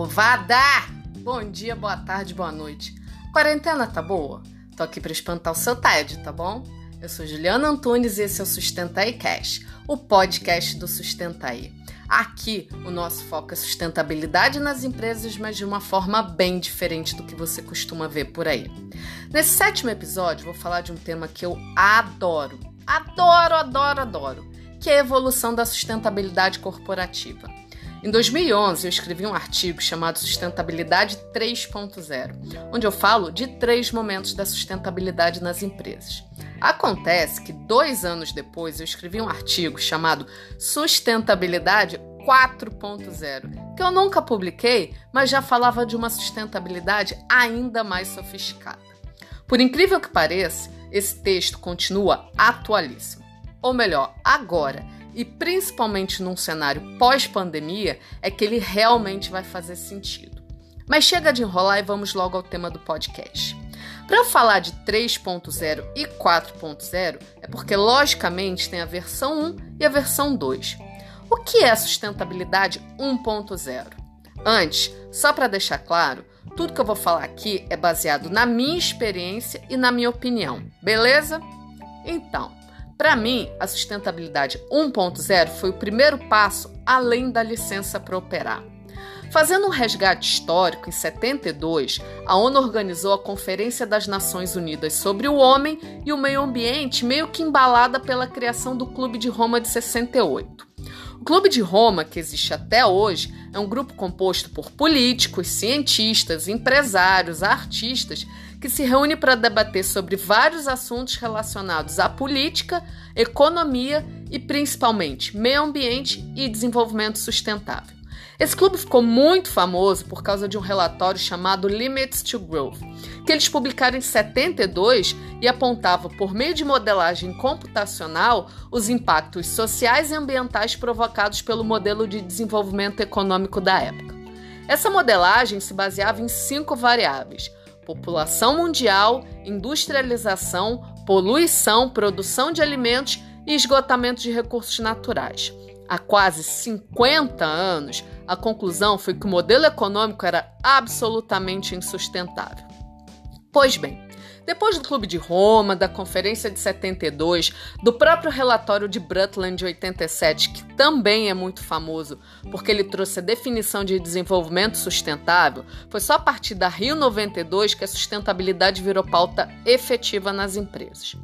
Povada! Bom dia, boa tarde, boa noite. Quarentena tá boa? Tô aqui para espantar o seu TED, tá bom? Eu sou Juliana Antunes e esse é o Sustenta aí Cash, o podcast do Sustenta aí. Aqui, o nosso foco é sustentabilidade nas empresas, mas de uma forma bem diferente do que você costuma ver por aí. Nesse sétimo episódio, vou falar de um tema que eu adoro, adoro, adoro, adoro, que é a evolução da sustentabilidade corporativa. Em 2011, eu escrevi um artigo chamado Sustentabilidade 3.0, onde eu falo de três momentos da sustentabilidade nas empresas. Acontece que dois anos depois eu escrevi um artigo chamado Sustentabilidade 4.0, que eu nunca publiquei, mas já falava de uma sustentabilidade ainda mais sofisticada. Por incrível que pareça, esse texto continua atualíssimo. Ou melhor, agora e principalmente num cenário pós-pandemia, é que ele realmente vai fazer sentido. Mas chega de enrolar e vamos logo ao tema do podcast. Para eu falar de 3.0 e 4.0, é porque logicamente tem a versão 1 e a versão 2. O que é sustentabilidade 1.0? Antes, só para deixar claro, tudo que eu vou falar aqui é baseado na minha experiência e na minha opinião, beleza? Então, para mim, a sustentabilidade 1.0 foi o primeiro passo além da licença para operar. Fazendo um resgate histórico, em 72, a ONU organizou a Conferência das Nações Unidas sobre o Homem e o Meio Ambiente, meio que embalada pela criação do Clube de Roma de 68. O Clube de Roma, que existe até hoje, é um grupo composto por políticos, cientistas, empresários, artistas que se reúne para debater sobre vários assuntos relacionados à política, economia e principalmente meio ambiente e desenvolvimento sustentável. Esse clube ficou muito famoso por causa de um relatório chamado Limits to Growth, que eles publicaram em 72 e apontava, por meio de modelagem computacional, os impactos sociais e ambientais provocados pelo modelo de desenvolvimento econômico da época. Essa modelagem se baseava em cinco variáveis: população mundial, industrialização, poluição, produção de alimentos e esgotamento de recursos naturais. Há quase 50 anos, a conclusão foi que o modelo econômico era absolutamente insustentável. Pois bem, depois do Clube de Roma, da Conferência de 72, do próprio relatório de Brundtland de 87, que também é muito famoso porque ele trouxe a definição de desenvolvimento sustentável, foi só a partir da Rio 92 que a sustentabilidade virou pauta efetiva nas empresas.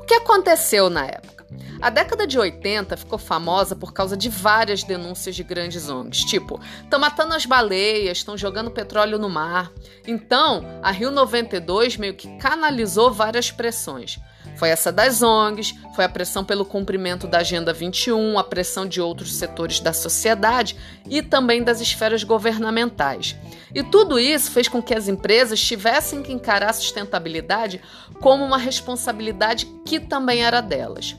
O que aconteceu na época? A década de 80 ficou famosa por causa de várias denúncias de grandes ONGs, tipo, estão matando as baleias, estão jogando petróleo no mar. Então, a Rio 92 meio que canalizou várias pressões. Foi essa das ONGs, foi a pressão pelo cumprimento da Agenda 21, a pressão de outros setores da sociedade e também das esferas governamentais. E tudo isso fez com que as empresas tivessem que encarar a sustentabilidade como uma responsabilidade que também era delas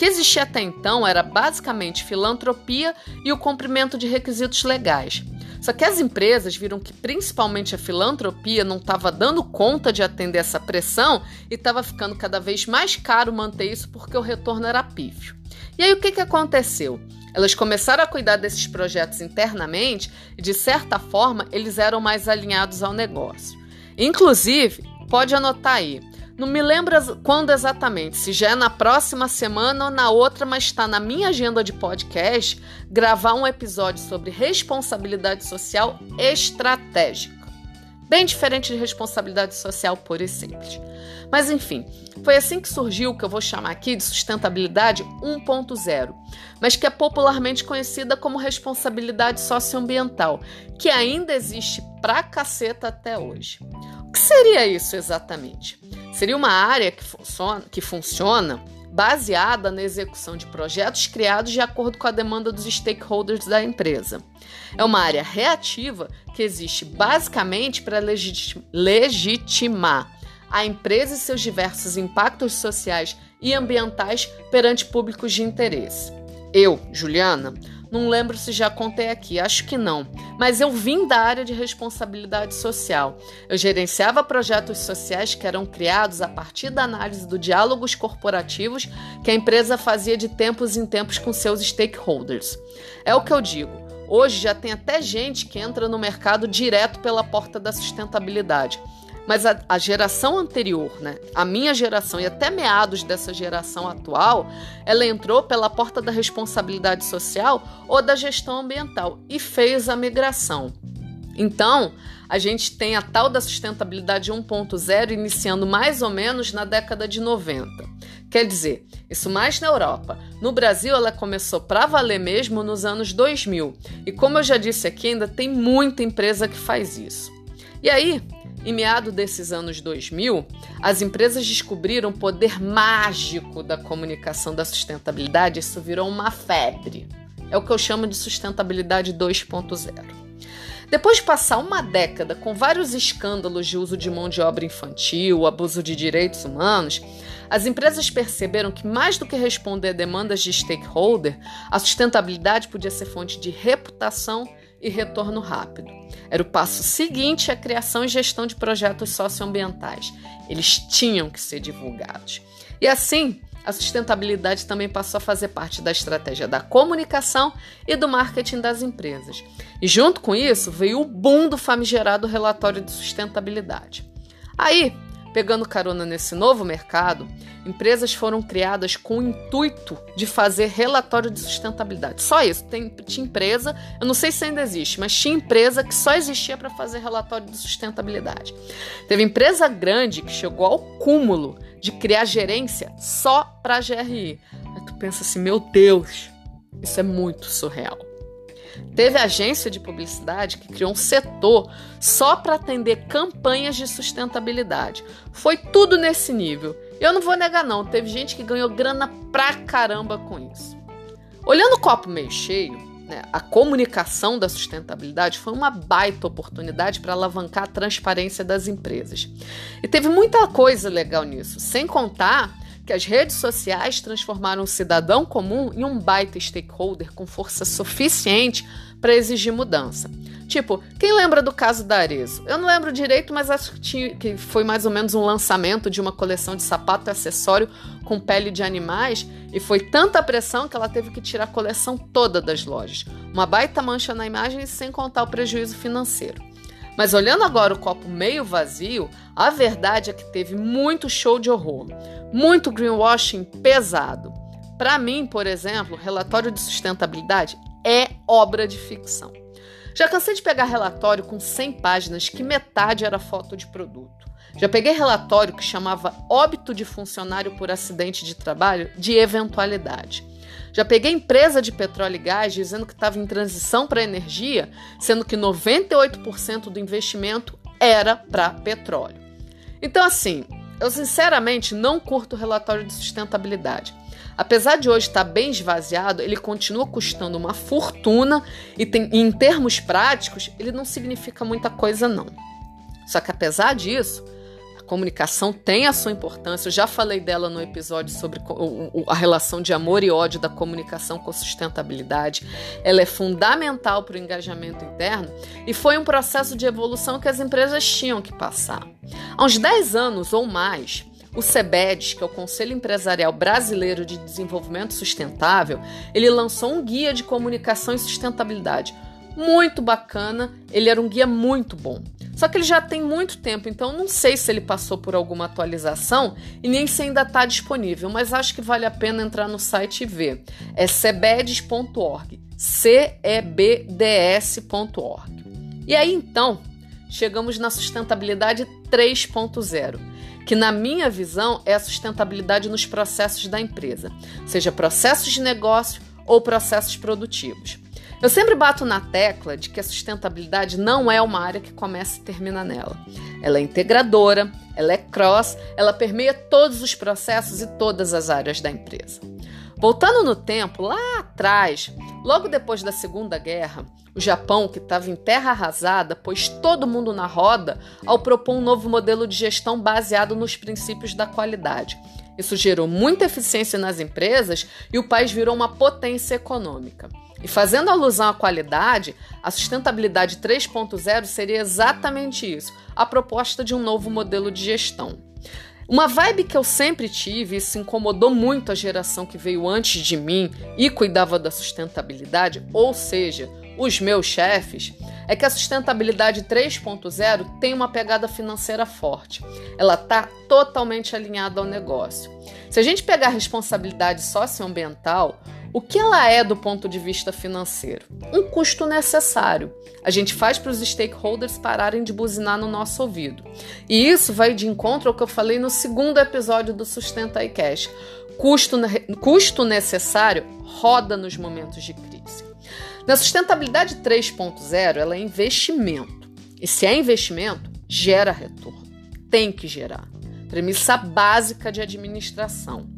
que existia até então era basicamente filantropia e o cumprimento de requisitos legais. Só que as empresas viram que principalmente a filantropia não estava dando conta de atender essa pressão e estava ficando cada vez mais caro manter isso porque o retorno era pífio. E aí o que, que aconteceu? Elas começaram a cuidar desses projetos internamente e, de certa forma, eles eram mais alinhados ao negócio. Inclusive, pode anotar aí, não me lembro quando exatamente, se já é na próxima semana ou na outra, mas está na minha agenda de podcast gravar um episódio sobre responsabilidade social estratégica. Bem diferente de responsabilidade social pura e simples. Mas enfim, foi assim que surgiu o que eu vou chamar aqui de sustentabilidade 1.0, mas que é popularmente conhecida como responsabilidade socioambiental, que ainda existe pra caceta até hoje. O que seria isso exatamente? Seria uma área que funciona, que funciona baseada na execução de projetos criados de acordo com a demanda dos stakeholders da empresa. É uma área reativa que existe basicamente para legitimar a empresa e seus diversos impactos sociais e ambientais perante públicos de interesse. Eu, Juliana, não lembro se já contei aqui, acho que não. Mas eu vim da área de responsabilidade social. Eu gerenciava projetos sociais que eram criados a partir da análise do diálogos corporativos que a empresa fazia de tempos em tempos com seus stakeholders. É o que eu digo. Hoje já tem até gente que entra no mercado direto pela porta da sustentabilidade. Mas a, a, geração anterior, né, a minha geração e até meados dessa geração atual, ela entrou pela porta da responsabilidade social ou da gestão ambiental e fez a migração. Então, a gente tem a tal da sustentabilidade 1.0 iniciando mais ou menos na década de 90. Quer dizer, isso mais na Europa. No Brasil, ela começou para valer mesmo nos anos 2000. E como eu já disse aqui, ainda tem muita empresa que faz isso. E aí, em meado desses anos 2000, as empresas descobriram o poder mágico da comunicação da sustentabilidade. Isso virou uma febre. É o que eu chamo de sustentabilidade 2.0. Depois de passar uma década com vários escândalos de uso de mão de obra infantil, abuso de direitos humanos, as empresas perceberam que, mais do que responder a demandas de stakeholder, a sustentabilidade podia ser fonte de reputação e retorno rápido. Era o passo seguinte à criação e gestão de projetos socioambientais. Eles tinham que ser divulgados. E assim, a sustentabilidade também passou a fazer parte da estratégia da comunicação e do marketing das empresas. E junto com isso veio o boom do famigerado relatório de sustentabilidade. Aí, pegando carona nesse novo mercado, empresas foram criadas com o intuito de fazer relatório de sustentabilidade. Só isso. Tem, tinha empresa, eu não sei se ainda existe, mas tinha empresa que só existia para fazer relatório de sustentabilidade. Teve empresa grande que chegou ao cúmulo de criar gerência só para GRI. Aí tu pensa assim, meu Deus, isso é muito surreal. Teve agência de publicidade que criou um setor só para atender campanhas de sustentabilidade. Foi tudo nesse nível. Eu não vou negar não, teve gente que ganhou grana pra caramba com isso. Olhando o copo meio cheio, né, a comunicação da sustentabilidade foi uma baita oportunidade para alavancar a transparência das empresas. E teve muita coisa legal nisso, sem contar que as redes sociais transformaram o cidadão comum em um baita stakeholder com força suficiente para exigir mudança. Tipo, quem lembra do caso da Arezo? Eu não lembro direito, mas acho que, tinha, que foi mais ou menos um lançamento de uma coleção de sapato e acessório com pele de animais e foi tanta pressão que ela teve que tirar a coleção toda das lojas. Uma baita mancha na imagem sem contar o prejuízo financeiro. Mas olhando agora o copo meio vazio, a verdade é que teve muito show de horror, muito greenwashing pesado. Para mim, por exemplo, relatório de sustentabilidade é obra de ficção. Já cansei de pegar relatório com 100 páginas que metade era foto de produto. Já peguei relatório que chamava óbito de funcionário por acidente de trabalho de eventualidade. Já peguei empresa de petróleo e gás dizendo que estava em transição para energia, sendo que 98% do investimento era para petróleo. Então, assim, eu sinceramente não curto o relatório de sustentabilidade. Apesar de hoje estar bem esvaziado, ele continua custando uma fortuna e, tem, em termos práticos, ele não significa muita coisa não. Só que apesar disso, comunicação tem a sua importância. Eu já falei dela no episódio sobre a relação de amor e ódio da comunicação com sustentabilidade. Ela é fundamental para o engajamento interno e foi um processo de evolução que as empresas tinham que passar. Há uns 10 anos ou mais, o CEBEDS, que é o Conselho Empresarial Brasileiro de Desenvolvimento Sustentável, ele lançou um guia de comunicação e sustentabilidade. Muito bacana, ele era um guia muito bom. Só que ele já tem muito tempo, então não sei se ele passou por alguma atualização e nem se ainda está disponível, mas acho que vale a pena entrar no site e ver. É cebedes.org, C-E-B-D-S.org. E aí então, chegamos na sustentabilidade 3.0 que, na minha visão, é a sustentabilidade nos processos da empresa, seja processos de negócio ou processos produtivos. Eu sempre bato na tecla de que a sustentabilidade não é uma área que começa e termina nela. Ela é integradora, ela é cross, ela permeia todos os processos e todas as áreas da empresa. Voltando no tempo, lá atrás, logo depois da Segunda Guerra, o Japão, que estava em terra arrasada, pôs todo mundo na roda ao propor um novo modelo de gestão baseado nos princípios da qualidade. Isso gerou muita eficiência nas empresas e o país virou uma potência econômica. E fazendo alusão à qualidade, a sustentabilidade 3.0 seria exatamente isso, a proposta de um novo modelo de gestão. Uma vibe que eu sempre tive, e isso incomodou muito a geração que veio antes de mim e cuidava da sustentabilidade, ou seja, os meus chefes, é que a sustentabilidade 3.0 tem uma pegada financeira forte. Ela está totalmente alinhada ao negócio. Se a gente pegar a responsabilidade socioambiental, o que ela é do ponto de vista financeiro? Um custo necessário. A gente faz para os stakeholders pararem de buzinar no nosso ouvido. E isso vai de encontro ao que eu falei no segundo episódio do Sustenta iCash. Custo, custo necessário roda nos momentos de crise. Na sustentabilidade 3.0, ela é investimento. E se é investimento, gera retorno. Tem que gerar. Premissa básica de administração.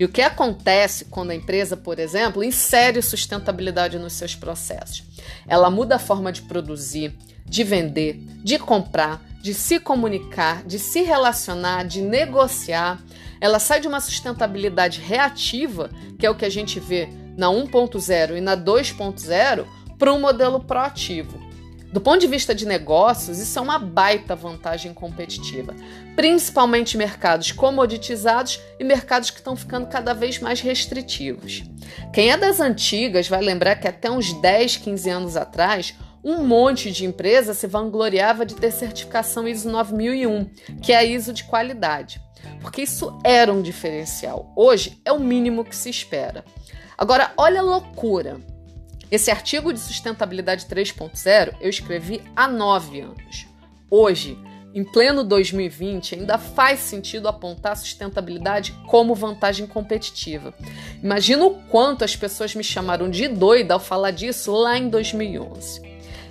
E o que acontece quando a empresa, por exemplo, insere sustentabilidade nos seus processos? Ela muda a forma de produzir, de vender, de comprar, de se comunicar, de se relacionar, de negociar. Ela sai de uma sustentabilidade reativa, que é o que a gente vê na 1.0 e na 2.0, para um modelo proativo. Do ponto de vista de negócios, isso é uma baita vantagem competitiva, principalmente mercados comoditizados e mercados que estão ficando cada vez mais restritivos. Quem é das antigas vai lembrar que até uns 10, 15 anos atrás, um monte de empresa se vangloriava de ter certificação ISO 9001, que é a ISO de qualidade, porque isso era um diferencial. Hoje é o mínimo que se espera. Agora, olha a loucura. Esse artigo de sustentabilidade 3.0 eu escrevi há nove anos. Hoje, em pleno 2020, ainda faz sentido apontar a sustentabilidade como vantagem competitiva. Imagina o quanto as pessoas me chamaram de doida ao falar disso lá em 2011.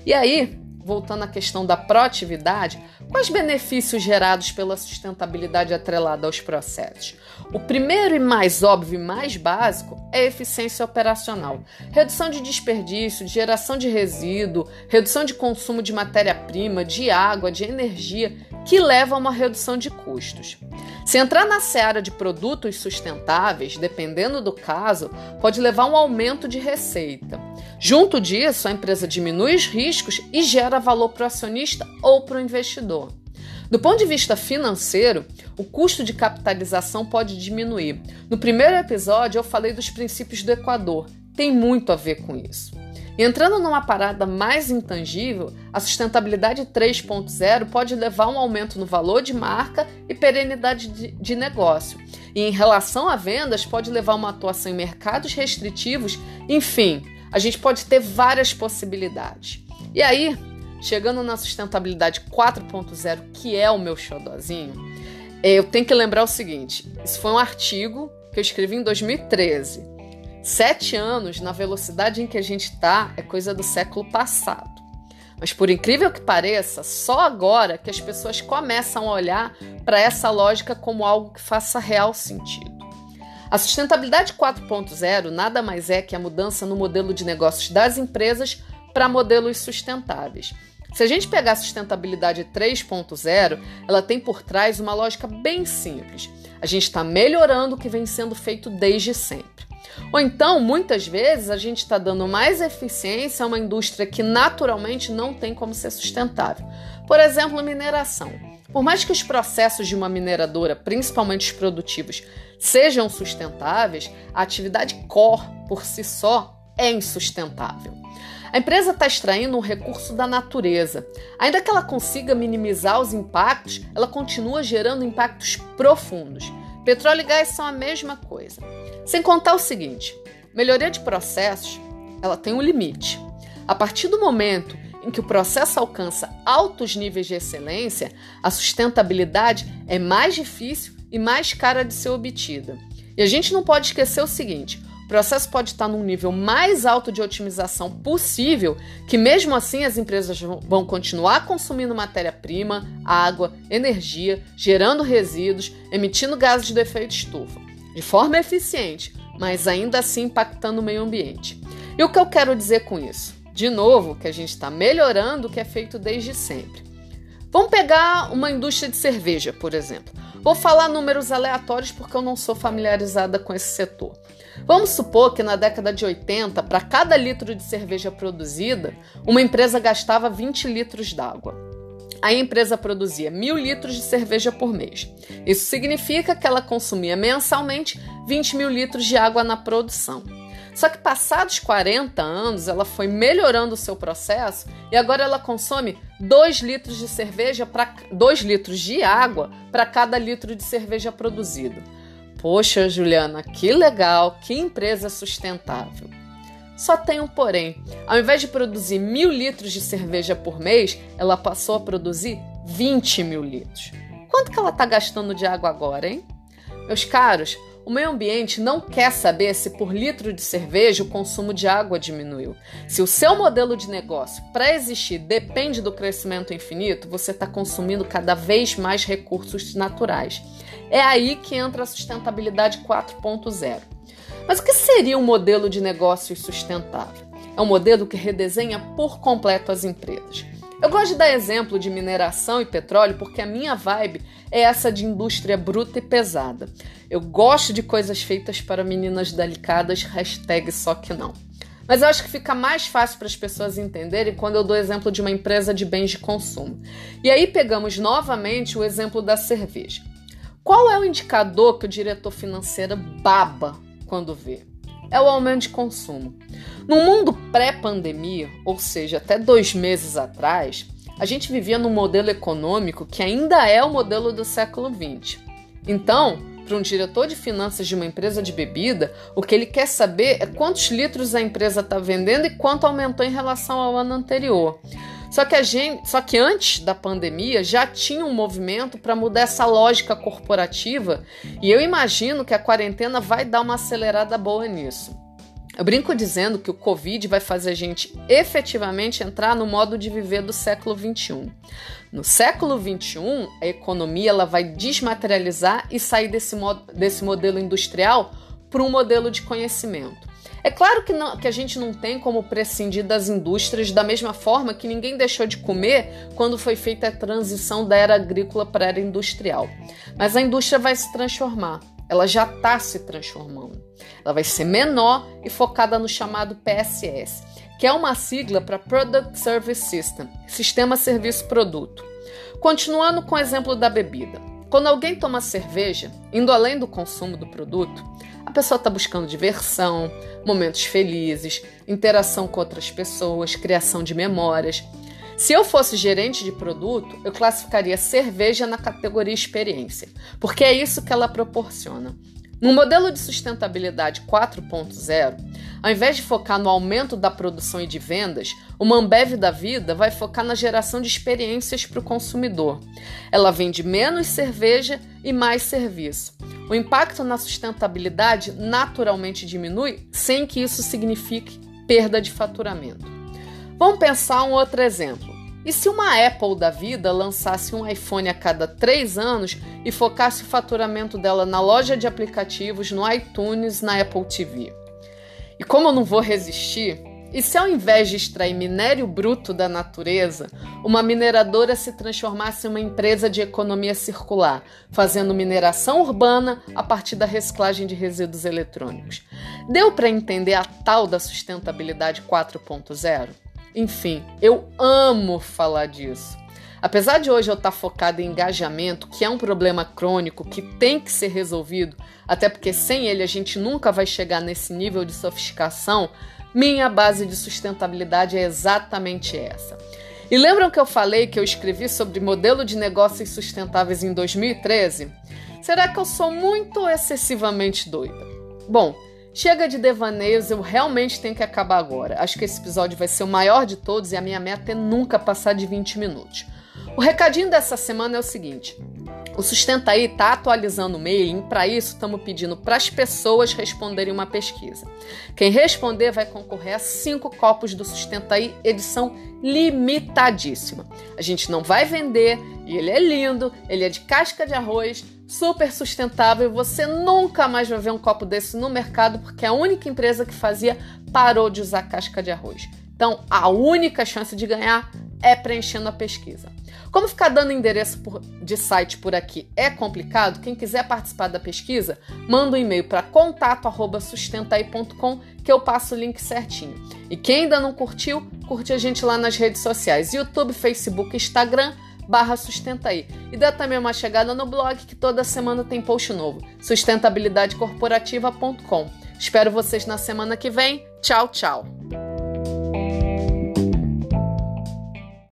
E aí, voltando à questão da proatividade, quais benefícios gerados pela sustentabilidade atrelada aos processos? O primeiro e mais óbvio e mais básico é a eficiência operacional. Redução de desperdício, de geração de resíduo, redução de consumo de matéria-prima, de água, de energia, que leva a uma redução de custos. Se entrar na seara de produtos sustentáveis, dependendo do caso, pode levar a um aumento de receita. Junto disso, a empresa diminui os riscos e gera valor para o acionista ou para o investidor. Do ponto de vista financeiro, o custo de capitalização pode diminuir. No primeiro episódio, eu falei dos princípios do Equador. Tem muito a ver com isso. Entrando numa parada mais intangível, a sustentabilidade 3.0 pode levar a um aumento no valor de marca e perenidade de, negócio. E em relação a vendas, pode levar a uma atuação em mercados restritivos, enfim, a gente pode ter várias possibilidades. E aí, chegando na sustentabilidade 4.0, que é o meu xodozinho, eu tenho que lembrar o seguinte: isso foi um artigo que eu escrevi em 2013. Sete anos na velocidade em que a gente está é coisa do século passado. Mas por incrível que pareça, só agora que as pessoas começam a olhar para essa lógica como algo que faça real sentido. A sustentabilidade 4.0 nada mais é que a mudança no modelo de negócios das empresas para modelos sustentáveis. Se a gente pegar a sustentabilidade 3.0, ela tem por trás uma lógica bem simples. A gente está melhorando o que vem sendo feito desde sempre. Ou então, muitas vezes, a gente está dando mais eficiência a uma indústria que naturalmente não tem como ser sustentável. Por exemplo, mineração. Por mais que os processos de uma mineradora, principalmente os produtivos, sejam sustentáveis, a atividade core por si só é insustentável. A empresa está extraindo um recurso da natureza. Ainda que ela consiga minimizar os impactos, ela continua gerando impactos profundos. Petróleo e gás são a mesma coisa. Sem contar o seguinte: melhoria de processos, ela tem um limite. A partir do momento em que o processo alcança altos níveis de excelência, a sustentabilidade é mais difícil e mais cara de ser obtida. E a gente não pode esquecer o seguinte: o processo pode estar num nível mais alto de otimização possível, que mesmo assim as empresas vão continuar consumindo matéria-prima, água, energia, gerando resíduos, emitindo gases de efeito estufa, de forma eficiente, mas ainda assim impactando o meio ambiente. E o que eu quero dizer com isso? De novo, que a gente está melhorando o que é feito desde sempre. Vamos pegar uma indústria de cerveja, por exemplo. Vou falar números aleatórios porque eu não sou familiarizada com esse setor. Vamos supor que na década de 80, para cada litro de cerveja produzida, uma empresa gastava 20 litros d'água. A empresa produzia mil litros de cerveja por mês. Isso significa que ela consumia mensalmente 20 mil litros de água na produção. Só que passados 40 anos, ela foi melhorando o seu processo e agora ela consome 2 litros de cerveja para 2 litros de água para cada litro de cerveja produzido. Poxa, Juliana, que legal, que empresa sustentável. Só tem um porém. Ao invés de produzir mil litros de cerveja por mês, ela passou a produzir 20 mil litros. Quanto que ela está gastando de água agora, hein? Meus caros, o meio ambiente não quer saber se por litro de cerveja o consumo de água diminuiu. Se o seu modelo de negócio para existir depende do crescimento infinito, você está consumindo cada vez mais recursos naturais. É aí que entra a sustentabilidade 4.0. Mas o que seria um modelo de negócio sustentável? É um modelo que redesenha por completo as empresas. Eu gosto de dar exemplo de mineração e petróleo porque a minha vibe é essa de indústria bruta e pesada. Eu gosto de coisas feitas para meninas delicadas, hashtag só que não. Mas eu acho que fica mais fácil para as pessoas entenderem quando eu dou exemplo de uma empresa de bens de consumo. E aí pegamos novamente o exemplo da cerveja. Qual é o indicador que o diretor financeiro baba quando vê? É o aumento de consumo. No mundo pré-pandemia, ou seja, até dois meses atrás, a gente vivia num modelo econômico que ainda é o modelo do século XX. Então, para um diretor de finanças de uma empresa de bebida, o que ele quer saber é quantos litros a empresa está vendendo e quanto aumentou em relação ao ano anterior. Só que a gente, só que antes da pandemia já tinha um movimento para mudar essa lógica corporativa, e eu imagino que a quarentena vai dar uma acelerada boa nisso. Eu brinco dizendo que o Covid vai fazer a gente efetivamente entrar no modo de viver do século XXI. No século XXI, a economia ela vai desmaterializar e sair desse, modo, desse modelo industrial para um modelo de conhecimento. É claro que, não, que a gente não tem como prescindir das indústrias da mesma forma que ninguém deixou de comer quando foi feita a transição da era agrícola para a era industrial. Mas a indústria vai se transformar, ela já está se transformando. Ela vai ser menor e focada no chamado PSS, que é uma sigla para Product Service System Sistema Serviço Produto. Continuando com o exemplo da bebida. Quando alguém toma cerveja, indo além do consumo do produto, a pessoa está buscando diversão, momentos felizes, interação com outras pessoas, criação de memórias. Se eu fosse gerente de produto, eu classificaria cerveja na categoria experiência, porque é isso que ela proporciona. No modelo de sustentabilidade 4.0, ao invés de focar no aumento da produção e de vendas, o Mambev da vida vai focar na geração de experiências para o consumidor. Ela vende menos cerveja e mais serviço. O impacto na sustentabilidade naturalmente diminui sem que isso signifique perda de faturamento. Vamos pensar um outro exemplo. E se uma Apple da vida lançasse um iPhone a cada três anos e focasse o faturamento dela na loja de aplicativos, no iTunes, na Apple TV? E como eu não vou resistir, e se ao invés de extrair minério bruto da natureza, uma mineradora se transformasse em uma empresa de economia circular, fazendo mineração urbana a partir da reciclagem de resíduos eletrônicos? Deu para entender a tal da sustentabilidade 4.0? Enfim, eu amo falar disso. Apesar de hoje eu estar focada em engajamento, que é um problema crônico que tem que ser resolvido, até porque sem ele a gente nunca vai chegar nesse nível de sofisticação, minha base de sustentabilidade é exatamente essa. E lembram que eu falei que eu escrevi sobre modelo de negócios sustentáveis em 2013? Será que eu sou muito excessivamente doida? Bom, Chega de devaneios, eu realmente tenho que acabar agora. Acho que esse episódio vai ser o maior de todos e a minha meta é nunca passar de 20 minutos. O recadinho dessa semana é o seguinte: o Sustenta aí está atualizando o mailing, para isso estamos pedindo para as pessoas responderem uma pesquisa. Quem responder vai concorrer a cinco copos do Sustenta aí, edição limitadíssima. A gente não vai vender e ele é lindo, ele é de casca de arroz, super sustentável. Você nunca mais vai ver um copo desse no mercado porque a única empresa que fazia parou de usar casca de arroz. Então, a única chance de ganhar é preenchendo a pesquisa. Como ficar dando endereço por, de site por aqui é complicado, quem quiser participar da pesquisa, manda um e-mail para contato@sustentaí.com que eu passo o link certinho. E quem ainda não curtiu, curte a gente lá nas redes sociais: YouTube, Facebook, Instagram barra Sustentaí. E dá também uma chegada no blog que toda semana tem post novo, sustentabilidadecorporativa.com. Espero vocês na semana que vem. Tchau, tchau!